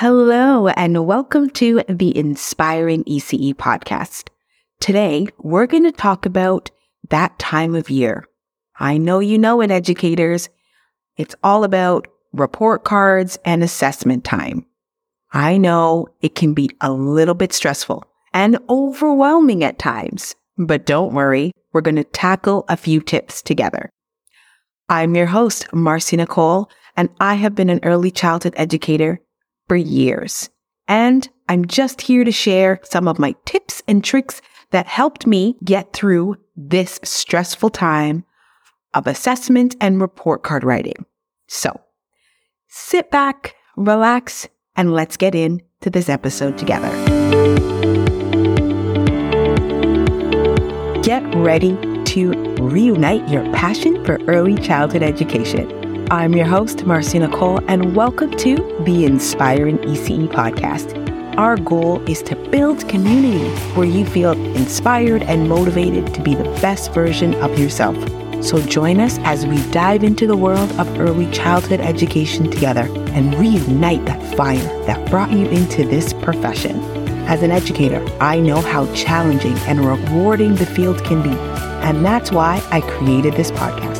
Hello, and welcome to the Inspiring ECE podcast. Today, we're going to talk about that time of year. I know you know it, educators. It's all about report cards and assessment time. I know it can be a little bit stressful and overwhelming at times, but don't worry. We're going to tackle a few tips together. I'm your host, Marcy Nicole, and I have been an early childhood educator for years. And I'm just here to share some of my tips and tricks that helped me get through this stressful time of assessment and report card writing. So sit back, relax, and let's get into this episode together. Get ready to reunite your passion for early childhood education. I'm your host, Marcy Nicole, and welcome to the Inspiring ECE podcast. Our goal is to build communities where you feel inspired and motivated to be the best version of yourself. So join us as we dive into the world of early childhood education together and reunite that fire that brought you into this profession. As an educator, I know how challenging and rewarding the field can be, and that's why I created this podcast.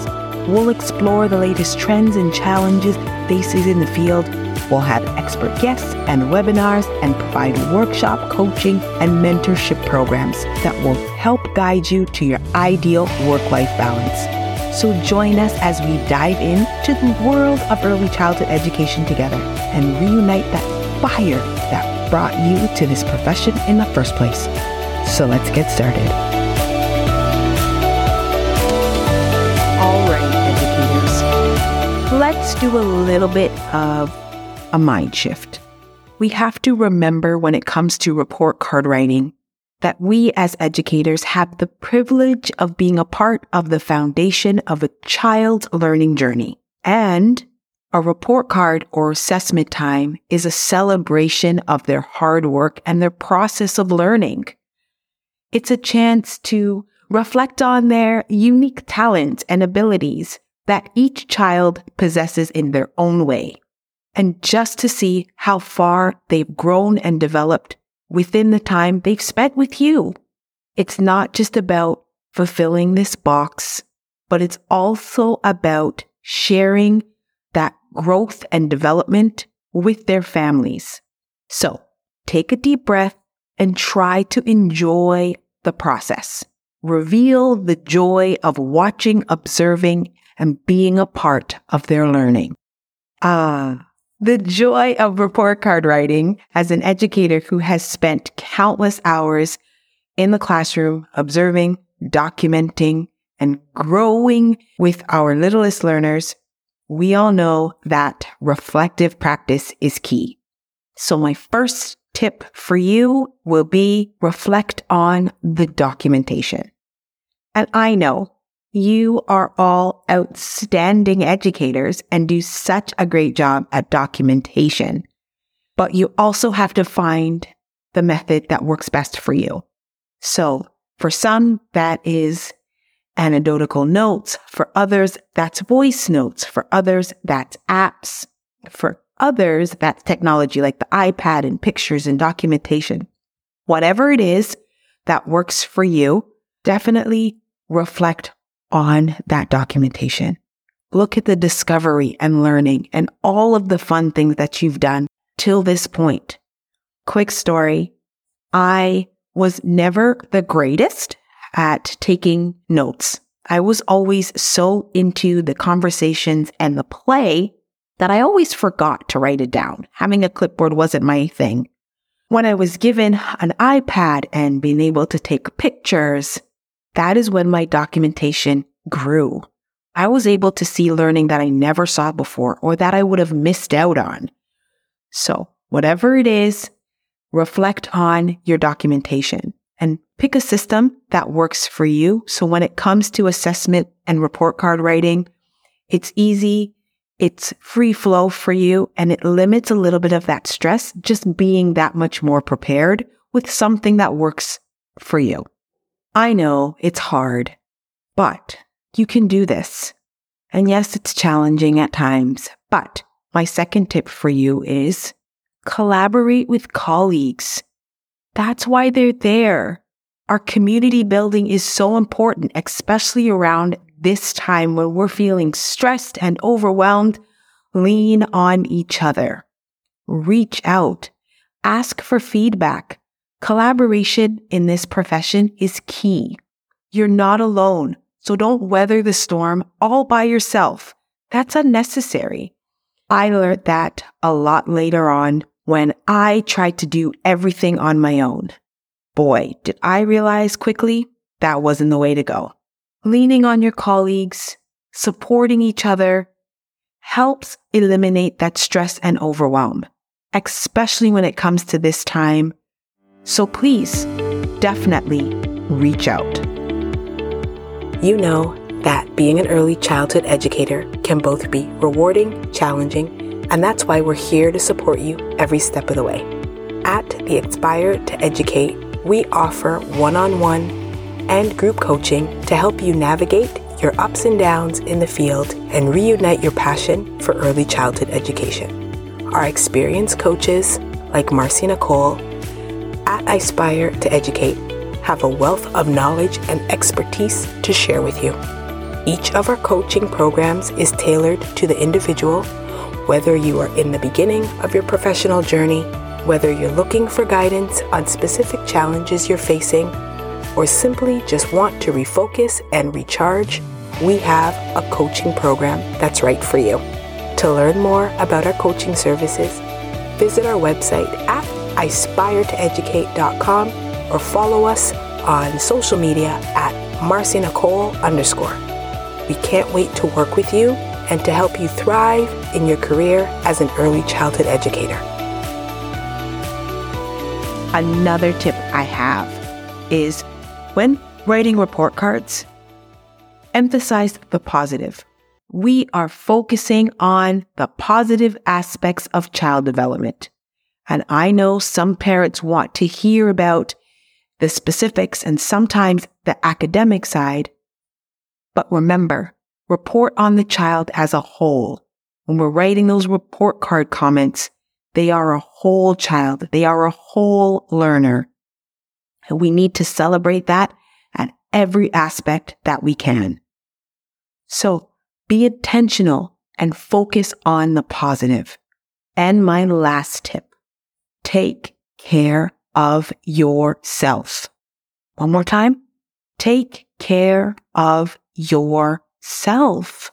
We'll explore the latest trends and challenges faces in the field. We'll have expert guests and webinars and provide workshop coaching and mentorship programs that will help guide you to your ideal work-life balance. So join us as we dive into the world of early childhood education together and reunite that fire that brought you to this profession in the first place. So let's get started. Let's do a little bit of a mind shift. We have to remember when it comes to report card writing that we as educators have the privilege of being a part of the foundation of a child's learning journey. And a report card or assessment time is a celebration of their hard work and their process of learning. It's a chance to reflect on their unique talents and abilities that each child possesses in their own way, and just to see how far they've grown and developed within the time they've spent with you. It's not just about fulfilling this box, but it's also about sharing that growth and development with their families. So take a deep breath and try to enjoy the process. Reveal the joy of watching, observing, and being a part of their learning. Ah, the joy of report card writing as an educator who has spent countless hours in the classroom observing, documenting, and growing with our littlest learners, we all know that reflective practice is key. So my first tip for you will be reflect on the documentation. And I know you are all outstanding educators and do such a great job at documentation. But you also have to find the method that works best for you. So for some, that is anecdotal notes. For others, that's voice notes. For others, that's apps. For others, that's technology like the iPad and pictures and documentation. Whatever it is that works for you, definitely reflect on that documentation. Look at the discovery and learning and all of the fun things that you've done till this point. Quick story. I was never the greatest at taking notes. I was always so into the conversations and the play that I always forgot to write it down. Having a clipboard wasn't my thing. When I was given an iPad and being able to take pictures that is when my documentation grew. I was able to see learning that I never saw before or that I would have missed out on. So, whatever it is, reflect on your documentation and pick a system that works for you. So when it comes to assessment and report card writing, it's easy. It's free flow for you and it limits a little bit of that stress, just being that much more prepared with something that works for you. I know it's hard, but you can do this. And yes, it's challenging at times, but my second tip for you is collaborate with colleagues. That's why they're there. Our community building is so important, especially around this time when we're feeling stressed and overwhelmed. Lean on each other. Reach out. Ask for feedback. Collaboration in this profession is key. You're not alone, so don't weather the storm all by yourself. That's unnecessary. I learned that a lot later on when I tried to do everything on my own. Boy, did I realize quickly that wasn't the way to go. Leaning on your colleagues, supporting each other, helps eliminate that stress and overwhelm, especially when it comes to this time. So please, definitely reach out. You know that being an early childhood educator can both be rewarding, challenging, and that's why we're here to support you every step of the way. At the Aspire to Educate, we offer one on one and group coaching to help you navigate your ups and downs in the field and reunite your passion for early childhood education. Our experienced coaches, like Marcy Nicole, at Aspire to Educate, have a wealth of knowledge and expertise to share with you. Each of our coaching programs is tailored to the individual whether you are in the beginning of your professional journey, whether you're looking for guidance on specific challenges you're facing, or simply just want to refocus and recharge, we have a coaching program that's right for you. To learn more about our coaching services, visit our website at aspiretoeducate.com or follow us on social media at Marcy Nicole underscore. We can't wait to work with you and to help you thrive in your career as an early childhood educator. Another tip I have is when writing report cards, emphasize the positive. We are focusing on the positive aspects of child development. And I know some parents want to hear about the specifics and sometimes the academic side. But remember, report on the child as a whole. When we're writing those report card comments, they are a whole child. They are a whole learner. And we need to celebrate that at every aspect that we can. So be intentional and focus on the positive. And my last tip, take care of yourself. One more time. Take care of yourself.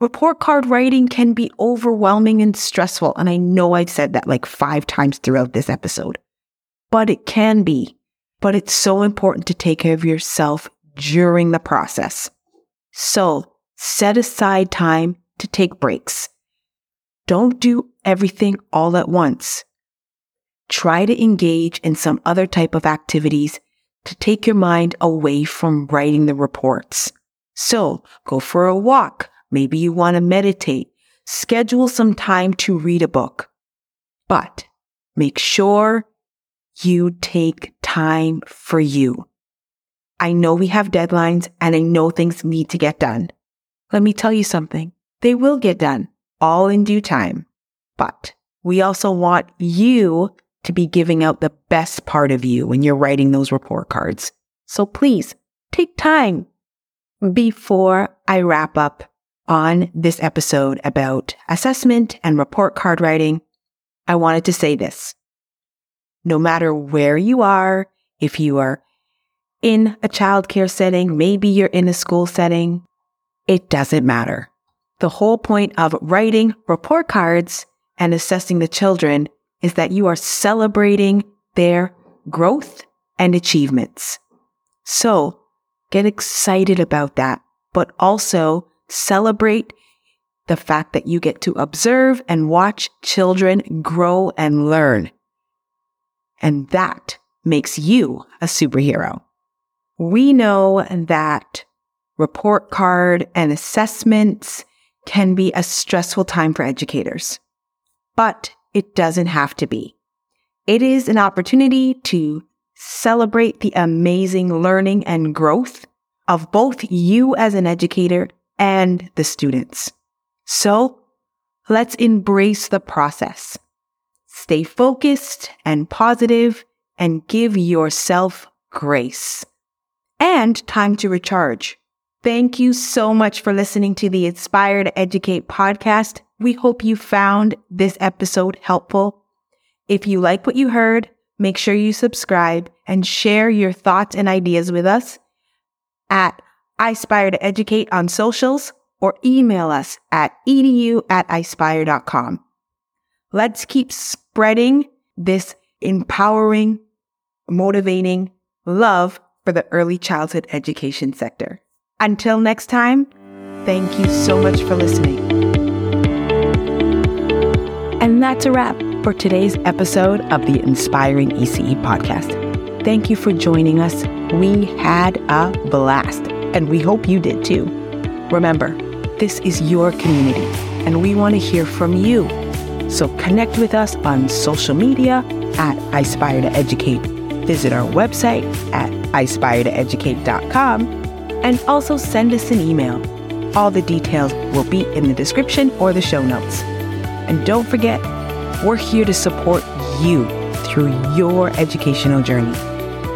Report card writing can be overwhelming and stressful. And I know I've said that like five times throughout this episode, but it can be. But it's so important to take care of yourself during the process. So set aside time to take breaks. Don't do everything all at once. Try to engage in some other type of activities to take your mind away from writing the reports. So go for a walk. Maybe you want to meditate. Schedule some time to read a book. But make sure you take time for you. I know we have deadlines and I know things need to get done. Let me tell you something. They will get done all in due time. But we also want you to be giving out the best part of you when you're writing those report cards. So please take time before I wrap up on this episode about assessment and report card writing, I wanted to say this. No matter where you are, if you are in a childcare setting, maybe you're in a school setting, it doesn't matter. The whole point of writing report cards and assessing the children is that you are celebrating their growth and achievements. So Get excited about that, but also celebrate the fact that you get to observe and watch children grow and learn. And that makes you a superhero. We know that report card and assessments can be a stressful time for educators, but it doesn't have to be. It is an opportunity to celebrate the amazing learning and growth of both you as an educator and the students. So let's embrace the process. stay focused and positive, and give yourself grace. And time to recharge. Thank you so much for listening to the Inspire to Educate podcast. We hope you found this episode helpful. If you like what you heard, make sure you subscribe and share your thoughts and ideas with us at iSpire to Educate on socials or email us at edu at ispire.com. Let's keep spreading this empowering, motivating love for the early childhood education sector. Until next time, thank you so much for listening. And that's a wrap for today's episode of the Inspiring ECE podcast. Thank you for joining us. We had a blast, and we hope you did too. Remember, this is your community, and we want to hear from you. So connect with us on social media at iSpire to Educate. Visit our website at iSpire2Educate.com and also send us an email. All the details will be in the description or the show notes. And don't forget, we're here to support you through your educational journey.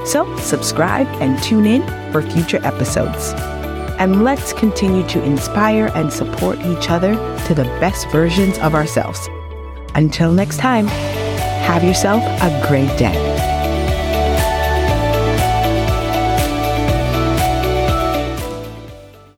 So subscribe and tune in for future episodes. And let's continue to inspire and support each other to the best versions of ourselves. Until next time, have yourself a great day.